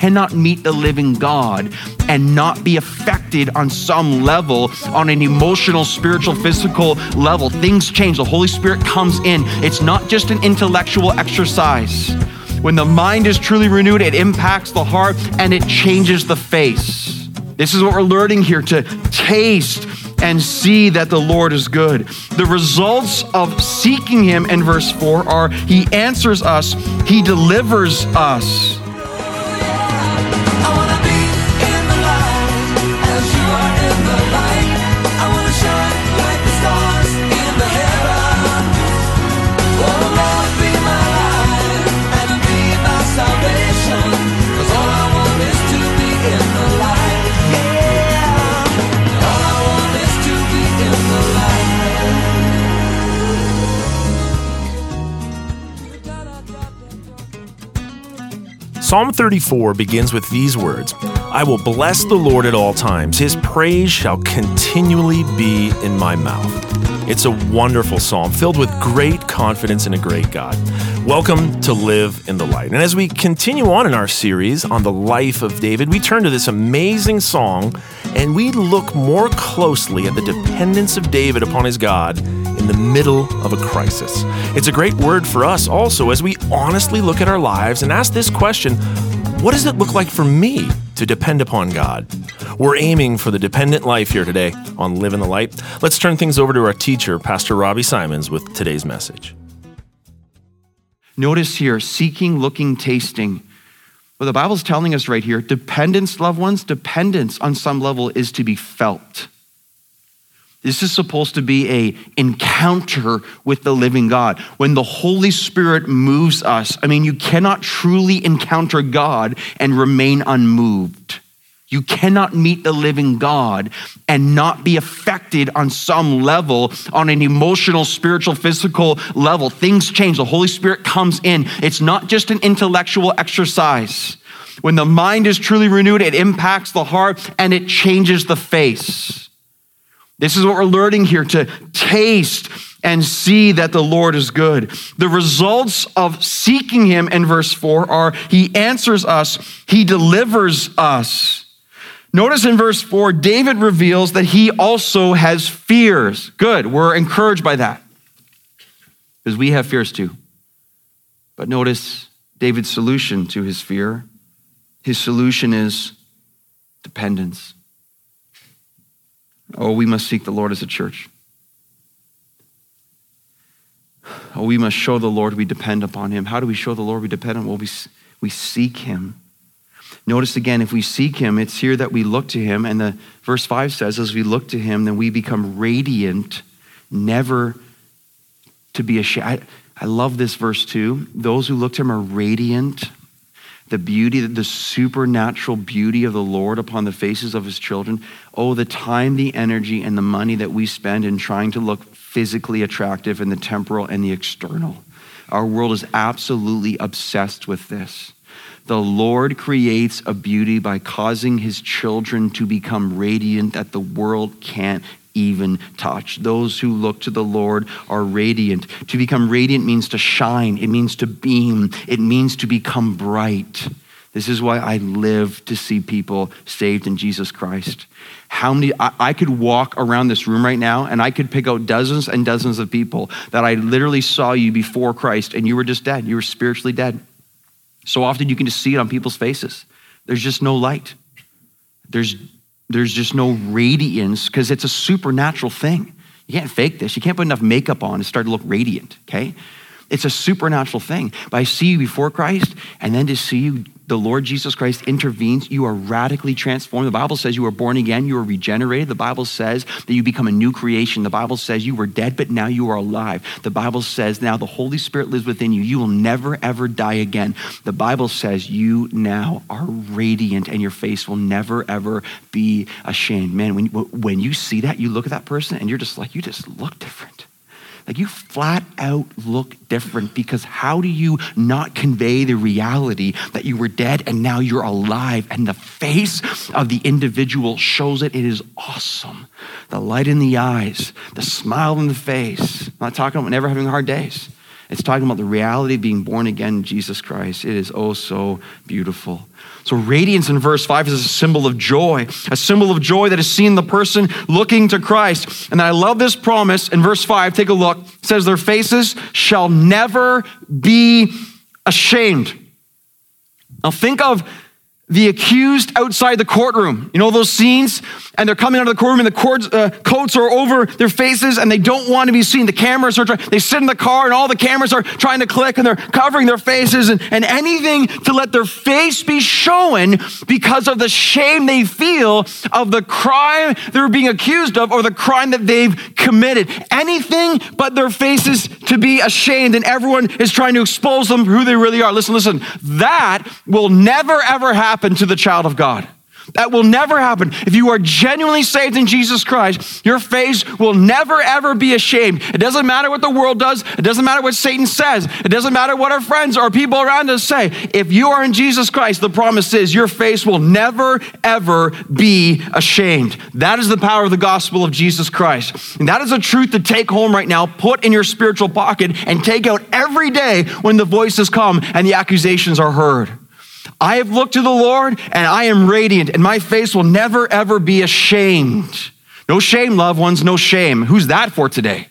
cannot meet the living God and not be affected on some level, on an emotional, spiritual, physical level. Things change. The Holy Spirit comes in. It's not just an intellectual exercise. When the mind is truly renewed, it impacts the heart and it changes the face. This is what we're learning here to taste and see that the Lord is good. The results of seeking Him in verse 4 are He answers us, He delivers us. Psalm 34 begins with these words I will bless the Lord at all times. His praise shall continually be in my mouth. It's a wonderful psalm filled with great confidence in a great God. Welcome to Live in the Light. And as we continue on in our series on the life of David, we turn to this amazing song and we look more closely at the dependence of David upon his God in the middle of a crisis. It's a great word for us also as we honestly look at our lives and ask this question what does it look like for me to depend upon God? We're aiming for the dependent life here today on Live in the Light. Let's turn things over to our teacher, Pastor Robbie Symons, with today's message. Notice here seeking, looking, tasting. Well, the Bible's telling us right here dependence, loved ones, dependence on some level is to be felt. This is supposed to be a encounter with the living God. When the Holy Spirit moves us, I mean, you cannot truly encounter God and remain unmoved. You cannot meet the living God and not be affected on some level, on an emotional, spiritual, physical level. Things change. The Holy Spirit comes in. It's not just an intellectual exercise. When the mind is truly renewed, it impacts the heart and it changes the face. This is what we're learning here to taste and see that the Lord is good. The results of seeking Him in verse 4 are He answers us, He delivers us. Notice in verse 4, David reveals that he also has fears. Good, we're encouraged by that because we have fears too. But notice David's solution to his fear. His solution is dependence. Oh, we must seek the Lord as a church. Oh, we must show the Lord we depend upon him. How do we show the Lord we depend on? Well, we, we seek him. Notice again, if we seek him, it's here that we look to him. And the verse 5 says, as we look to him, then we become radiant, never to be ashamed. I, I love this verse too. Those who look to him are radiant, the beauty, the supernatural beauty of the Lord upon the faces of his children. Oh, the time, the energy, and the money that we spend in trying to look physically attractive in the temporal and the external. Our world is absolutely obsessed with this. The Lord creates a beauty by causing his children to become radiant that the world can't even touch. Those who look to the Lord are radiant. To become radiant means to shine, it means to beam, it means to become bright. This is why I live to see people saved in Jesus Christ. How many, I, I, could walk around this room right now and I could pick out dozens and dozens of people that I literally saw you before Christ and you were just dead. You were spiritually dead. So often you can just see it on people's faces. There's just no light. There's there's just no radiance because it's a supernatural thing. You can't fake this. You can't put enough makeup on and start to look radiant, okay? It's a supernatural thing. But I see you before Christ, and then to see you the Lord Jesus Christ intervenes, you are radically transformed. The Bible says you are born again, you are regenerated. The Bible says that you become a new creation. The Bible says you were dead, but now you are alive. The Bible says now the Holy Spirit lives within you. You will never, ever die again. The Bible says you now are radiant and your face will never, ever be ashamed. Man, when, when you see that, you look at that person and you're just like, you just look different. Like you flat out look different because how do you not convey the reality that you were dead and now you're alive? And the face of the individual shows it. It is awesome. The light in the eyes, the smile in the face. I'm not talking about never having hard days. It's talking about the reality of being born again in Jesus Christ. It is oh so beautiful. So, radiance in verse 5 is a symbol of joy, a symbol of joy that is seen the person looking to Christ. And I love this promise in verse 5. Take a look. It says, Their faces shall never be ashamed. Now, think of the accused outside the courtroom. You know those scenes? And they're coming out of the courtroom and the cords, uh, coats are over their faces and they don't want to be seen. The cameras are trying, they sit in the car and all the cameras are trying to click and they're covering their faces and, and anything to let their face be shown because of the shame they feel of the crime they're being accused of or the crime that they've committed. Anything but their faces to be ashamed and everyone is trying to expose them who they really are. Listen, listen, that will never ever happen to the child of God. That will never happen. If you are genuinely saved in Jesus Christ, your face will never ever be ashamed. It doesn't matter what the world does, it doesn't matter what Satan says, it doesn't matter what our friends or people around us say. If you are in Jesus Christ, the promise is your face will never ever be ashamed. That is the power of the gospel of Jesus Christ. And that is a truth to take home right now, put in your spiritual pocket, and take out every day when the voices come and the accusations are heard. I have looked to the Lord and I am radiant, and my face will never, ever be ashamed. No shame, loved ones, no shame. Who's that for today?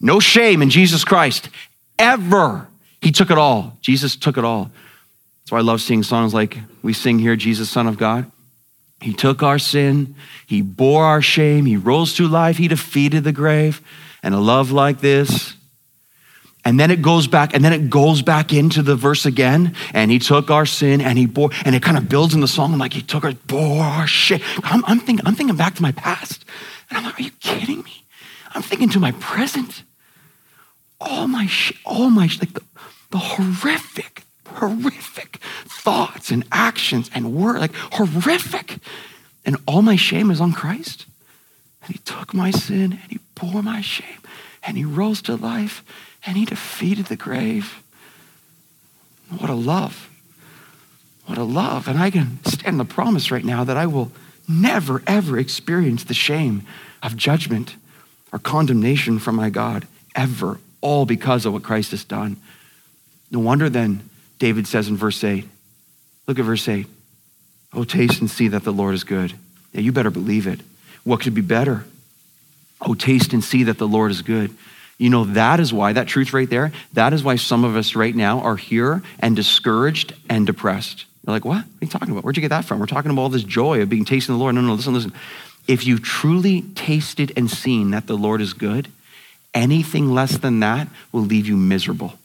No shame in Jesus Christ, ever. He took it all. Jesus took it all. That's why I love singing songs like we sing here, Jesus, Son of God. He took our sin, He bore our shame, He rose to life, He defeated the grave. And a love like this and then it goes back, and then it goes back into the verse again. And he took our sin and he bore, and it kind of builds in the song like he took our, bore our shit. I'm, I'm, thinking, I'm thinking back to my past. And I'm like, are you kidding me? I'm thinking to my present. All my shit, all my, like the, the horrific, horrific thoughts and actions and words, like horrific. And all my shame is on Christ. And he took my sin and he bore my shame and he rose to life and he defeated the grave. What a love. What a love. And I can stand the promise right now that I will never, ever experience the shame of judgment or condemnation from my God, ever, all because of what Christ has done. No wonder then, David says in verse 8, look at verse 8. Oh, taste and see that the Lord is good. Yeah, you better believe it. What could be better? Oh, taste and see that the Lord is good. You know, that is why, that truth right there, that is why some of us right now are here and discouraged and depressed. You're like, what? What are you talking about? Where'd you get that from? We're talking about all this joy of being tasting the Lord. No, no, listen, listen. If you've truly tasted and seen that the Lord is good, anything less than that will leave you miserable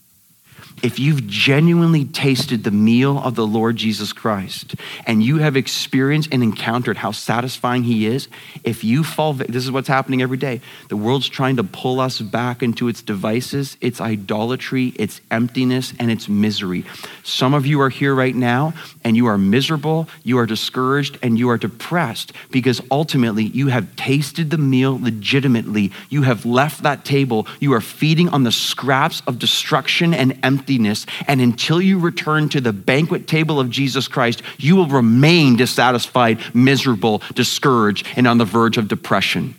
if you've genuinely tasted the meal of the Lord Jesus Christ and you have experienced and encountered how satisfying He is, if you fall, this is what's happening every day. The world's trying to pull us back into its devices, its idolatry, its emptiness, and its misery. Some of you are here right now and you are miserable, you are discouraged, and you are depressed because ultimately you have tasted the meal legitimately. You have left that table, you are feeding on the scraps of destruction and emptiness emptiness. And until you return to the banquet table of Jesus Christ, you will remain dissatisfied, miserable, discouraged, and on the verge of depression.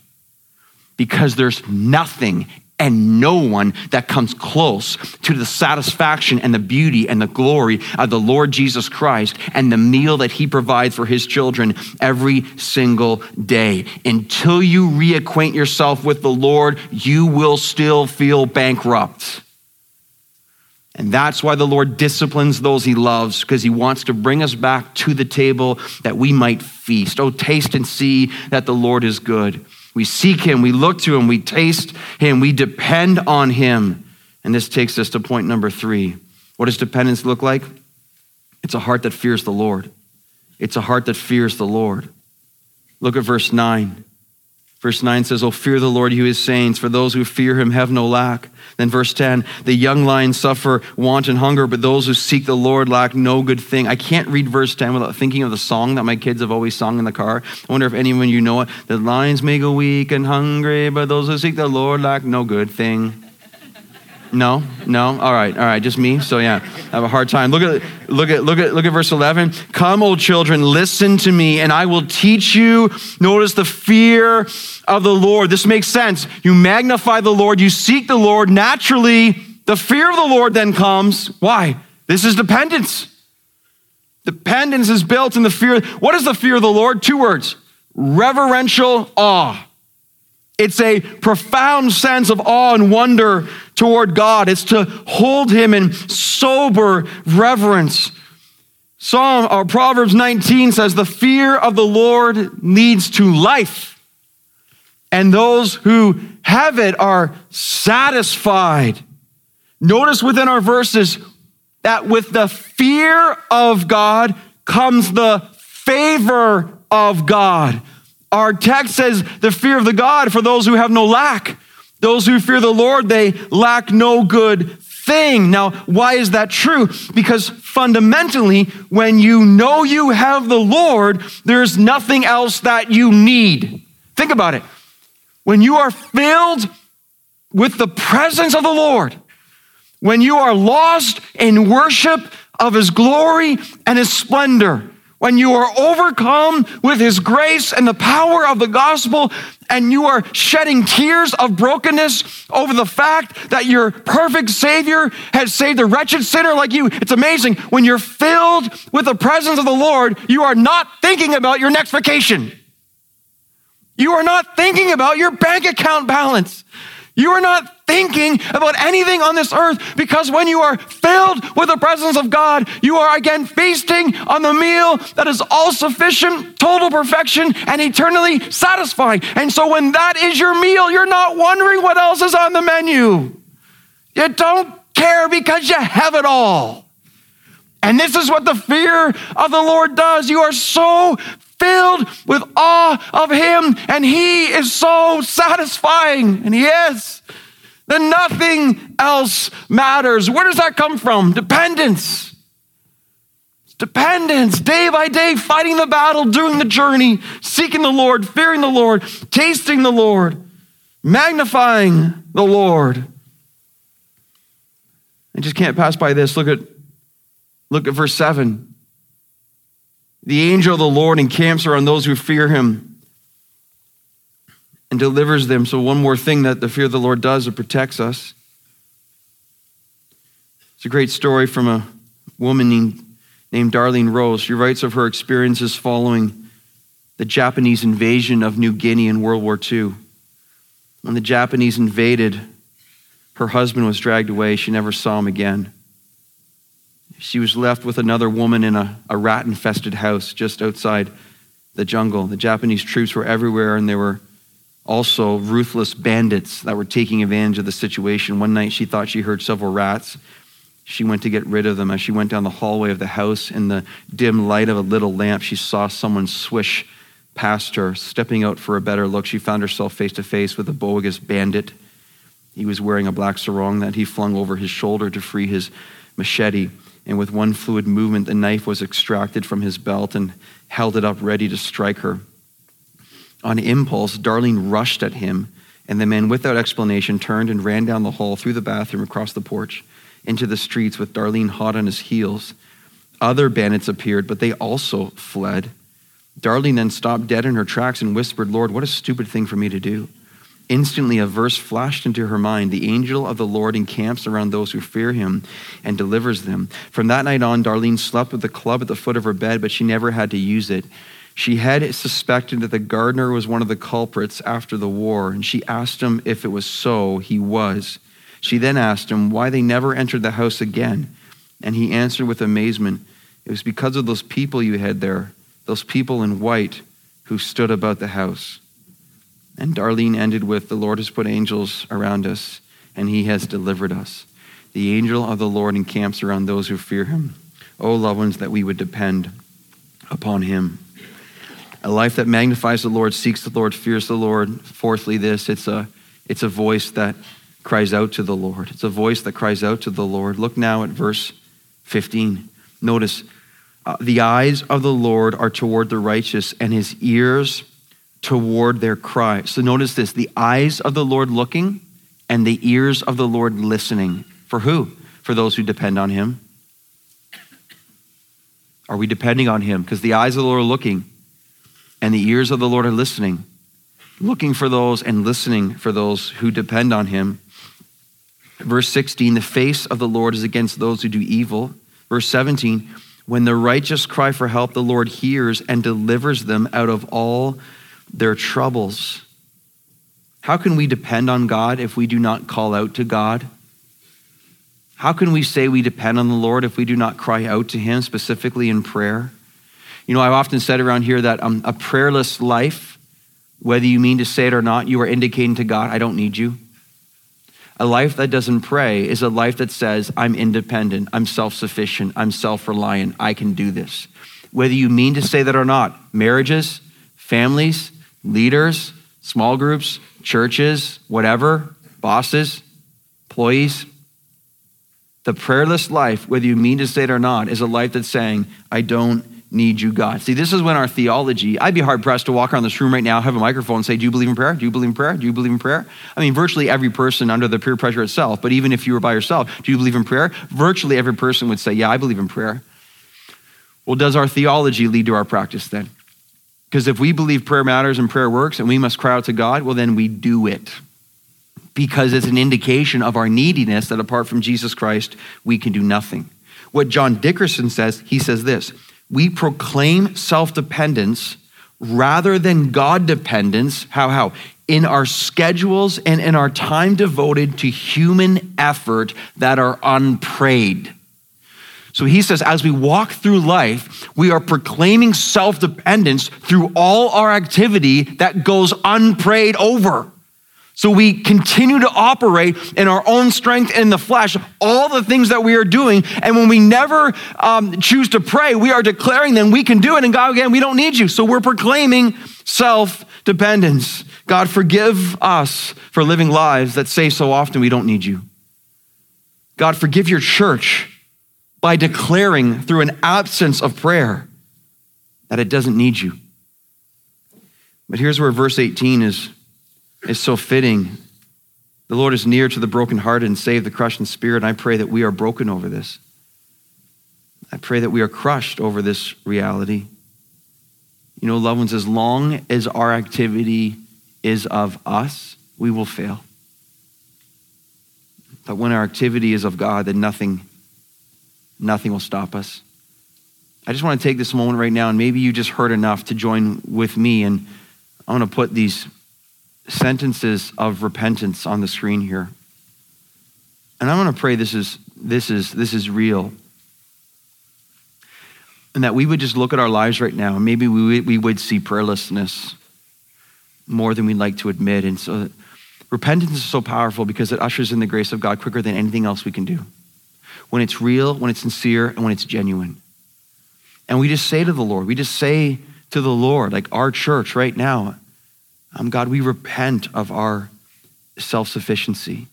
Because there's nothing and no one that comes close to the satisfaction and the beauty and the glory of the Lord Jesus Christ and the meal that he provides for his children every single day. Until you reacquaint yourself with the Lord, you will still feel bankrupt. And that's why the Lord disciplines those he loves, because he wants to bring us back to the table that we might feast. Oh, taste and see that the Lord is good. We seek him, we look to him, we taste him, we depend on him. And this takes us to point number three. What does dependence look like? It's a heart that fears the Lord. It's a heart that fears the Lord. Look at verse 9. Verse 9 says, Oh, fear the Lord, you his saints, for those who fear him have no lack. Then verse 10, the young lions suffer want and hunger, but those who seek the Lord lack no good thing. I can't read verse 10 without thinking of the song that my kids have always sung in the car. I wonder if anyone you know it. The lions may go weak and hungry, but those who seek the Lord lack no good thing. No, no. All right, all right. Just me. So yeah, I have a hard time. Look at, look at, look at, look at verse eleven. Come, old children, listen to me, and I will teach you. Notice the fear of the Lord. This makes sense. You magnify the Lord. You seek the Lord. Naturally, The fear of the Lord then comes. Why? This is dependence. Dependence is built in the fear. What is the fear of the Lord? Two words reverential awe. It's a profound sense of awe and wonder toward God. It's to hold Him in sober reverence. Psalm or Proverbs 19 says, The fear of the Lord leads to life, and those who have it are satisfied. Notice within our verses that with the fear of God comes the favor of God. Our text says the fear of the God for those who have no lack. Those who fear the Lord, they lack no good thing. Now, why is that true? Because fundamentally, when you know you have the Lord, there's nothing else that you need. Think about it. When you are filled with the presence of the Lord, when you are lost in worship of his glory and his splendor, when you are overcome with his grace and the power of the gospel, and you are shedding tears of brokenness over the fact that your perfect Savior has saved a wretched sinner like you, it's amazing. When you're filled with the presence of the Lord, you are not thinking about your next vacation. You are not thinking about your bank account balance. You are not thinking about anything on this earth because when you are filled with the presence of God, you are again feasting on the meal that is all sufficient, total perfection, and eternally satisfying. And so when that is your meal, you're not wondering what else is on the menu. You don't care because you have it all. And this is what the fear of the Lord does. You are so filled with awe of Him, and He is so satisfying, and He is. Then nothing else matters. Where does that come from? Dependence. Dependence, day by day, fighting the battle, doing the journey, seeking the Lord, fearing the Lord, tasting the Lord, magnifying the Lord. I just can't pass by this. Look at, look at verse 7. The angel of the Lord encamps around those who fear him and delivers them. So, one more thing that the fear of the Lord does, it protects us. It's a great story from a woman named, named Darlene Rose. She writes of her experiences following the Japanese invasion of New Guinea in World War II. When the Japanese invaded, her husband was dragged away. She never saw him again she was left with another woman in a, a rat infested house just outside the jungle. The Japanese troops were everywhere, and they were also ruthless bandits that were taking advantage of the situation. One night she thought she heard several rats. She went to get rid of them. As she went down the hallway of the house, in the dim light of a little lamp, she saw someone swish past her. Stepping out for a better look, she found herself face to face with a bogus bandit. He was wearing a black sarong that he flung over his shoulder to free his machete and with one fluid movement, the knife was extracted from his belt and held it up ready to strike her. On impulse, Darlene rushed at him, and the man, without explanation, turned and ran down the hall, through the bathroom, across the porch, into the streets with Darlene hot on his heels. Other bandits appeared, but they also fled. Darlene then stopped dead in her tracks and whispered, Lord, what a stupid thing for me to do. Instantly, a verse flashed into her mind The angel of the Lord encamps around those who fear him and delivers them. From that night on, Darlene slept with the club at the foot of her bed, but she never had to use it. She had suspected that the gardener was one of the culprits after the war, and she asked him if it was so. He was. She then asked him why they never entered the house again, and he answered with amazement It was because of those people you had there, those people in white who stood about the house. And Darlene ended with The Lord has put angels around us, and he has delivered us. The angel of the Lord encamps around those who fear him. O loved ones, that we would depend upon him. A life that magnifies the Lord, seeks the Lord, fears the Lord. Fourthly, this it's a, it's a voice that cries out to the Lord. It's a voice that cries out to the Lord. Look now at verse 15. Notice, uh, the eyes of the Lord are toward the righteous, and his ears toward their cry. So notice this the eyes of the Lord looking and the ears of the Lord listening. For who? For those who depend on him. Are we depending on him? Because the eyes of the Lord are looking and the ears of the Lord are listening, looking for those and listening for those who depend on him. Verse 16, the face of the Lord is against those who do evil. Verse 17, when the righteous cry for help, the Lord hears and delivers them out of all their troubles. How can we depend on God if we do not call out to God? How can we say we depend on the Lord if we do not cry out to Him, specifically in prayer? You know, I've often said around here that um, a prayerless life, whether you mean to say it or not, you are indicating to God, I don't need you. A life that doesn't pray is a life that says, I'm independent, I'm self sufficient, I'm self reliant, I can do this. Whether you mean to say that or not, marriages, families, leaders, small groups, churches, whatever, bosses, employees. The prayerless life, whether you mean to say it or not, is a life that's saying, I don't need you, God. See, this is when our theology, I'd be hard pressed to walk around this room right now, have a microphone, and say, Do you believe in prayer? Do you believe in prayer? Do you believe in prayer? I mean, virtually every person under the peer pressure itself, but even if you were by yourself, do you believe in prayer? Virtually every person would say, Yeah, I believe in prayer. Well, does our theology lead to our practice then? Because if we believe prayer matters and prayer works and we must cry out to God, well, then we do it. Because it's an indication of our neediness that apart from Jesus Christ, we can do nothing. What John Dickerson says, he says this we proclaim self dependence rather than God dependence. How, how? In our schedules and in our time devoted to human effort that are unprayed. So he says, as we walk through life, we are proclaiming self dependence through all our activity that goes unprayed over. So we continue to operate in our own strength in the flesh, all the things that we are doing. And when we never um, choose to pray, we are declaring then we can do it. And God, again, we don't need you. So we're proclaiming self dependence. God, forgive us for living lives that say so often we don't need you. God, forgive your church by declaring through an absence of prayer that it doesn't need you. But here's where verse 18 is is so fitting. The Lord is near to the brokenhearted and save the crushed in spirit. And I pray that we are broken over this. I pray that we are crushed over this reality. You know, loved ones, as long as our activity is of us, we will fail. But when our activity is of God, then nothing, nothing will stop us. I just want to take this moment right now, and maybe you just heard enough to join with me. And I want to put these sentences of repentance on the screen here. And I'm going to pray this is, this, is, this is real. And that we would just look at our lives right now, and maybe we, we would see prayerlessness more than we'd like to admit. And so repentance is so powerful because it ushers in the grace of God quicker than anything else we can do. When it's real, when it's sincere, and when it's genuine. And we just say to the Lord, we just say to the Lord, like our church right now, um, God, we repent of our self sufficiency.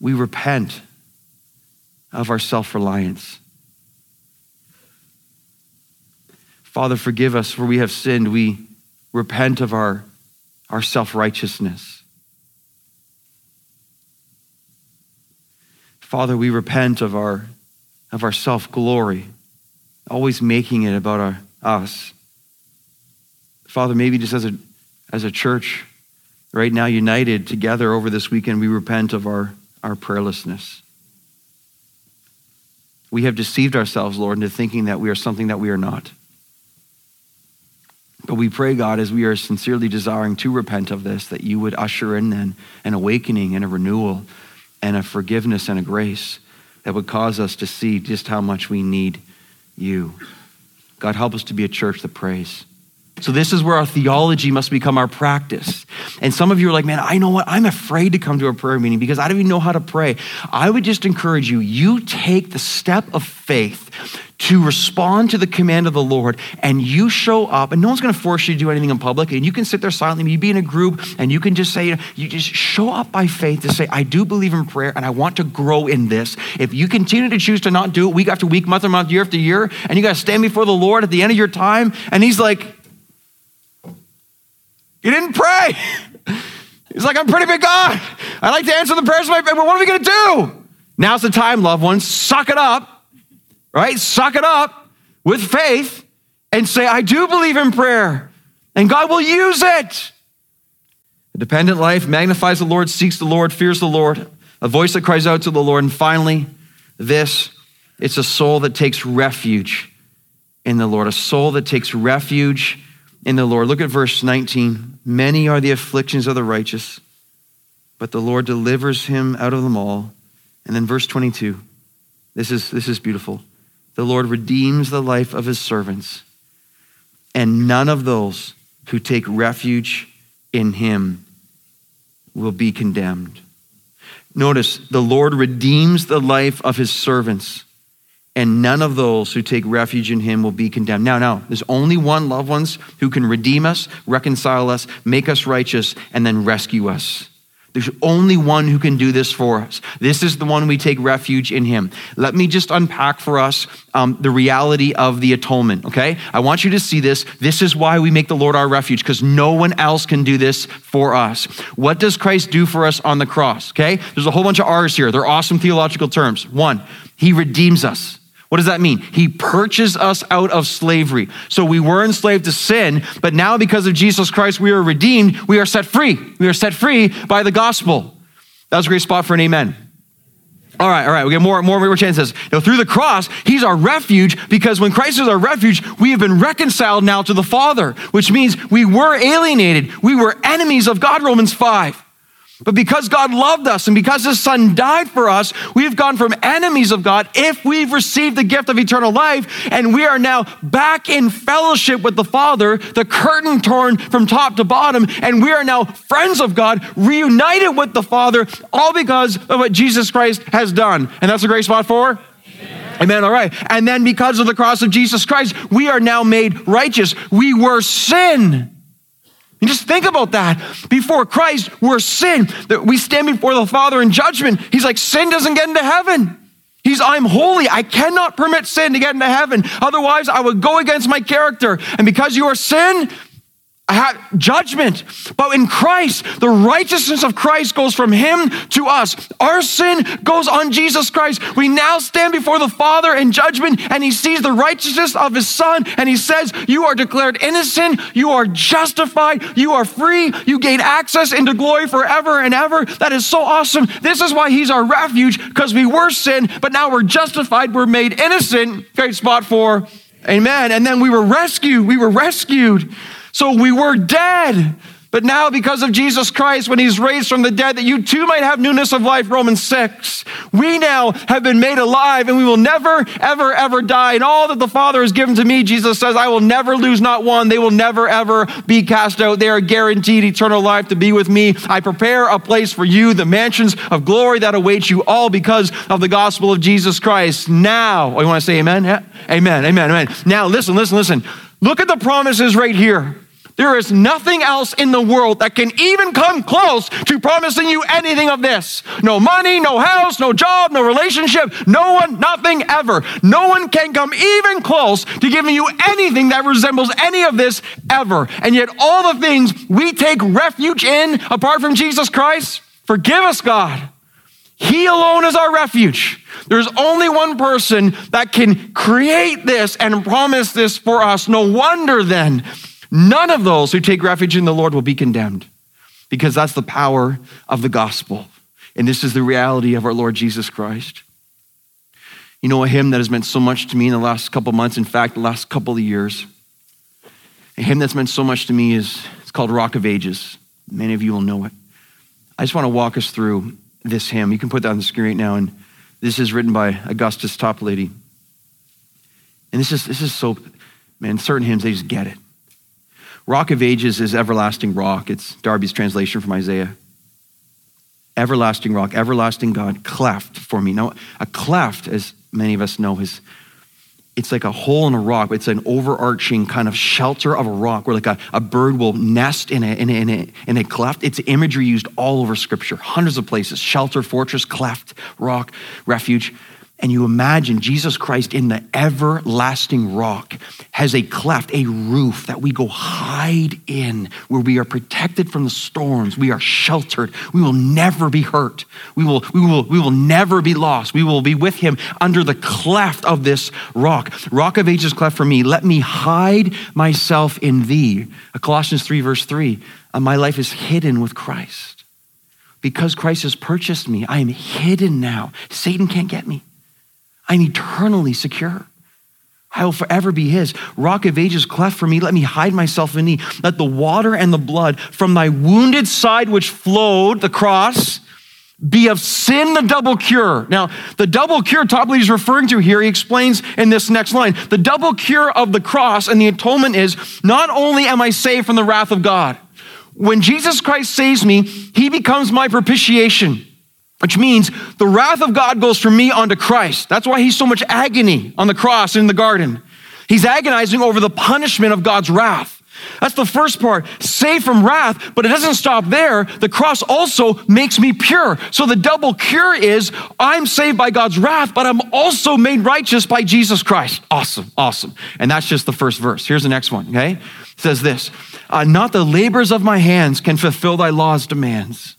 We repent of our self reliance. Father, forgive us for we have sinned. We repent of our, our self righteousness. Father, we repent of our, of our self glory, always making it about our, us. Father, maybe just as a, as a church, right now, united together over this weekend, we repent of our, our prayerlessness. We have deceived ourselves, Lord, into thinking that we are something that we are not. But we pray, God, as we are sincerely desiring to repent of this, that you would usher in then an awakening and a renewal and a forgiveness and a grace that would cause us to see just how much we need you. God, help us to be a church that prays. So, this is where our theology must become our practice. And some of you are like, man, I know what? I'm afraid to come to a prayer meeting because I don't even know how to pray. I would just encourage you, you take the step of faith to respond to the command of the Lord and you show up, and no one's going to force you to do anything in public. And you can sit there silently, you be in a group, and you can just say, you, know, you just show up by faith to say, I do believe in prayer and I want to grow in this. If you continue to choose to not do it week after week, month after month, year after year, and you got to stand before the Lord at the end of your time, and He's like, you didn't pray. He's like, I'm pretty big God. I like to answer the prayers of my but what are we gonna do? Now's the time, loved ones. Suck it up, right? Suck it up with faith and say, I do believe in prayer, and God will use it. A dependent life magnifies the Lord, seeks the Lord, fears the Lord, a voice that cries out to the Lord. And finally, this it's a soul that takes refuge in the Lord, a soul that takes refuge in the Lord. Look at verse 19. Many are the afflictions of the righteous, but the Lord delivers him out of them all. And then verse 22. This is, this is beautiful. The Lord redeems the life of his servants, and none of those who take refuge in him will be condemned. Notice, the Lord redeems the life of his servants, and none of those who take refuge in him will be condemned. Now, now, there's only one loved ones who can redeem us, reconcile us, make us righteous, and then rescue us. There's only one who can do this for us. This is the one we take refuge in him. Let me just unpack for us um, the reality of the atonement, okay? I want you to see this. This is why we make the Lord our refuge, because no one else can do this for us. What does Christ do for us on the cross, okay? There's a whole bunch of R's here. They're awesome theological terms. One, he redeems us. What does that mean? He purchased us out of slavery. So we were enslaved to sin, but now because of Jesus Christ, we are redeemed. We are set free. We are set free by the gospel. That was a great spot for an amen. All right, all right, we get more, more, more chances. Now, through the cross, he's our refuge because when Christ is our refuge, we have been reconciled now to the Father, which means we were alienated. We were enemies of God, Romans 5. But because God loved us and because his son died for us, we've gone from enemies of God if we've received the gift of eternal life, and we are now back in fellowship with the Father, the curtain torn from top to bottom, and we are now friends of God, reunited with the Father, all because of what Jesus Christ has done. And that's a great spot for? Amen. All right. And then because of the cross of Jesus Christ, we are now made righteous. We were sin. And just think about that. Before Christ, we're sin. That we stand before the Father in judgment. He's like, sin doesn't get into heaven. He's, I'm holy. I cannot permit sin to get into heaven. Otherwise, I would go against my character. And because you are sin, judgment. But in Christ, the righteousness of Christ goes from him to us. Our sin goes on Jesus Christ. We now stand before the Father in judgment, and he sees the righteousness of his Son, and he says, You are declared innocent, you are justified, you are free, you gain access into glory forever and ever. That is so awesome. This is why he's our refuge, because we were sin, but now we're justified, we're made innocent. Great spot for Amen. And then we were rescued. We were rescued. So we were dead. But now, because of Jesus Christ, when he's raised from the dead, that you too might have newness of life, Romans 6. We now have been made alive and we will never, ever, ever die. And all that the Father has given to me, Jesus says, I will never lose not one. They will never, ever be cast out. They are guaranteed eternal life to be with me. I prepare a place for you, the mansions of glory that await you, all because of the gospel of Jesus Christ. Now, oh, you want to say amen? Yeah? Amen, amen, amen. Now, listen, listen, listen. Look at the promises right here. There is nothing else in the world that can even come close to promising you anything of this. No money, no house, no job, no relationship, no one, nothing ever. No one can come even close to giving you anything that resembles any of this ever. And yet, all the things we take refuge in apart from Jesus Christ, forgive us, God. He alone is our refuge. There's only one person that can create this and promise this for us. No wonder then None of those who take refuge in the Lord will be condemned because that's the power of the gospel. And this is the reality of our Lord Jesus Christ. You know, a hymn that has meant so much to me in the last couple months, in fact, the last couple of years. A hymn that's meant so much to me is it's called Rock of Ages. Many of you will know it. I just want to walk us through this hymn. You can put that on the screen right now. And this is written by Augustus Toplady. And this is this is so, man, certain hymns, they just get it. Rock of Ages is everlasting rock. It's Darby's translation from Isaiah. Everlasting rock, everlasting God, cleft for me. Now, a cleft, as many of us know, is it's like a hole in a rock. It's an overarching kind of shelter of a rock where like a, a bird will nest in a, in, a, in, a, in a cleft. It's imagery used all over scripture, hundreds of places. Shelter, fortress, cleft, rock, refuge and you imagine Jesus Christ in the everlasting rock has a cleft, a roof that we go hide in, where we are protected from the storms. We are sheltered. We will never be hurt. We will, we will, we will never be lost. We will be with him under the cleft of this rock. Rock of ages cleft for me. Let me hide myself in thee. Colossians 3, verse 3. Uh, my life is hidden with Christ. Because Christ has purchased me, I am hidden now. Satan can't get me. I'm eternally secure. I will forever be his. Rock of ages cleft for me. Let me hide myself in thee. Let the water and the blood from thy wounded side which flowed, the cross, be of sin the double cure. Now, the double cure Toplady is referring to here, he explains in this next line. The double cure of the cross and the atonement is not only am I saved from the wrath of God, when Jesus Christ saves me, he becomes my propitiation which means the wrath of God goes from me onto Christ. That's why he's so much agony on the cross in the garden. He's agonizing over the punishment of God's wrath. That's the first part, saved from wrath, but it doesn't stop there. The cross also makes me pure. So the double cure is I'm saved by God's wrath, but I'm also made righteous by Jesus Christ. Awesome, awesome. And that's just the first verse. Here's the next one, okay? It says this uh, Not the labors of my hands can fulfill thy law's demands.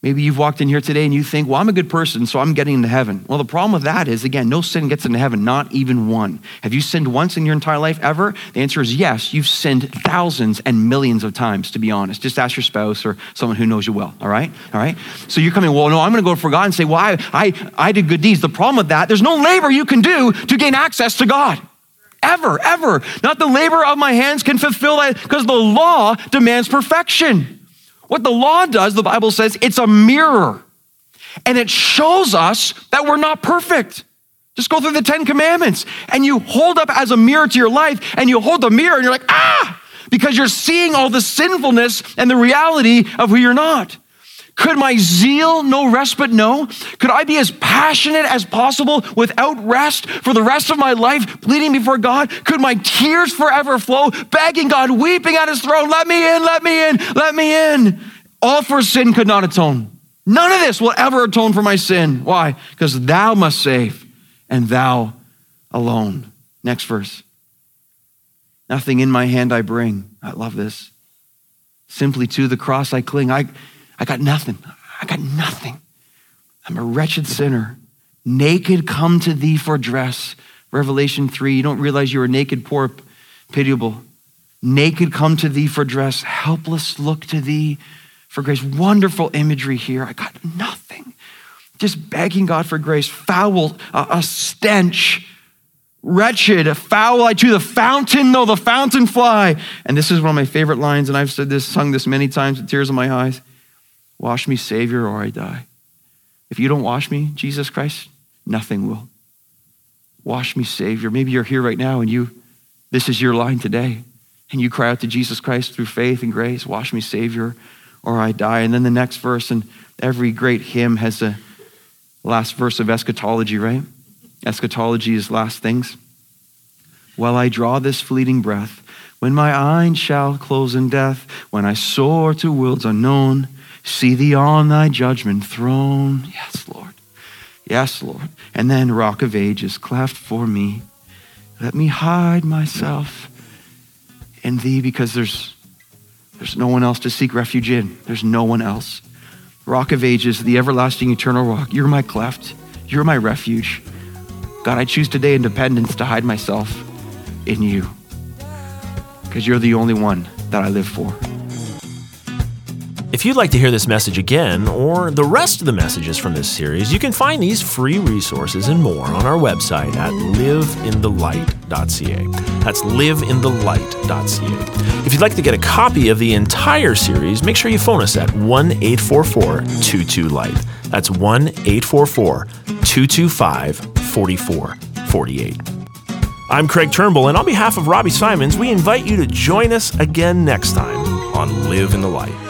Maybe you've walked in here today and you think, well, I'm a good person, so I'm getting into heaven. Well, the problem with that is, again, no sin gets into heaven, not even one. Have you sinned once in your entire life ever? The answer is yes. You've sinned thousands and millions of times, to be honest. Just ask your spouse or someone who knows you well, all right? All right? So you're coming, well, no, I'm going to go for God and say, well, I, I, I did good deeds. The problem with that, there's no labor you can do to gain access to God. Ever, ever. Not the labor of my hands can fulfill that because the law demands perfection. What the law does, the Bible says, it's a mirror. And it shows us that we're not perfect. Just go through the Ten Commandments and you hold up as a mirror to your life and you hold the mirror and you're like, ah, because you're seeing all the sinfulness and the reality of who you're not. Could my zeal no respite know? Could I be as passionate as possible without rest for the rest of my life, pleading before God? Could my tears forever flow, begging God, weeping at his throne, let me in, let me in, let me in? All for sin could not atone. None of this will ever atone for my sin. Why? Because thou must save, and thou alone. Next verse. Nothing in my hand I bring. I love this. Simply to the cross I cling. I I got nothing. I got nothing. I'm a wretched sinner. Naked come to thee for dress. Revelation 3. You don't realize you are naked, poor, pitiable. Naked come to thee for dress. Helpless look to thee for grace. Wonderful imagery here. I got nothing. Just begging God for grace. Foul, uh, a stench. Wretched, foul I to the fountain, though the fountain fly. And this is one of my favorite lines, and I've said this, sung this many times with tears in my eyes. Wash me, Savior, or I die. If you don't wash me, Jesus Christ, nothing will. Wash me, Savior. Maybe you're here right now and you, this is your line today. And you cry out to Jesus Christ through faith and grace, wash me, Savior, or I die. And then the next verse, and every great hymn has a last verse of eschatology, right? Eschatology is last things. While I draw this fleeting breath, when my eyes shall close in death, when I soar to worlds unknown, see thee on thy judgment throne. Yes, Lord. Yes, Lord. And then, rock of ages, cleft for me. Let me hide myself in thee because there's, there's no one else to seek refuge in. There's no one else. Rock of ages, the everlasting eternal rock. You're my cleft. You're my refuge. God, I choose today independence to hide myself in you because you're the only one that I live for. If you'd like to hear this message again, or the rest of the messages from this series, you can find these free resources and more on our website at liveinthelight.ca. That's liveinthelight.ca. If you'd like to get a copy of the entire series, make sure you phone us at 1 844 22 Light. That's 1 844 225 4448. I'm Craig Turnbull, and on behalf of Robbie Symons, we invite you to join us again next time on Live in the Light.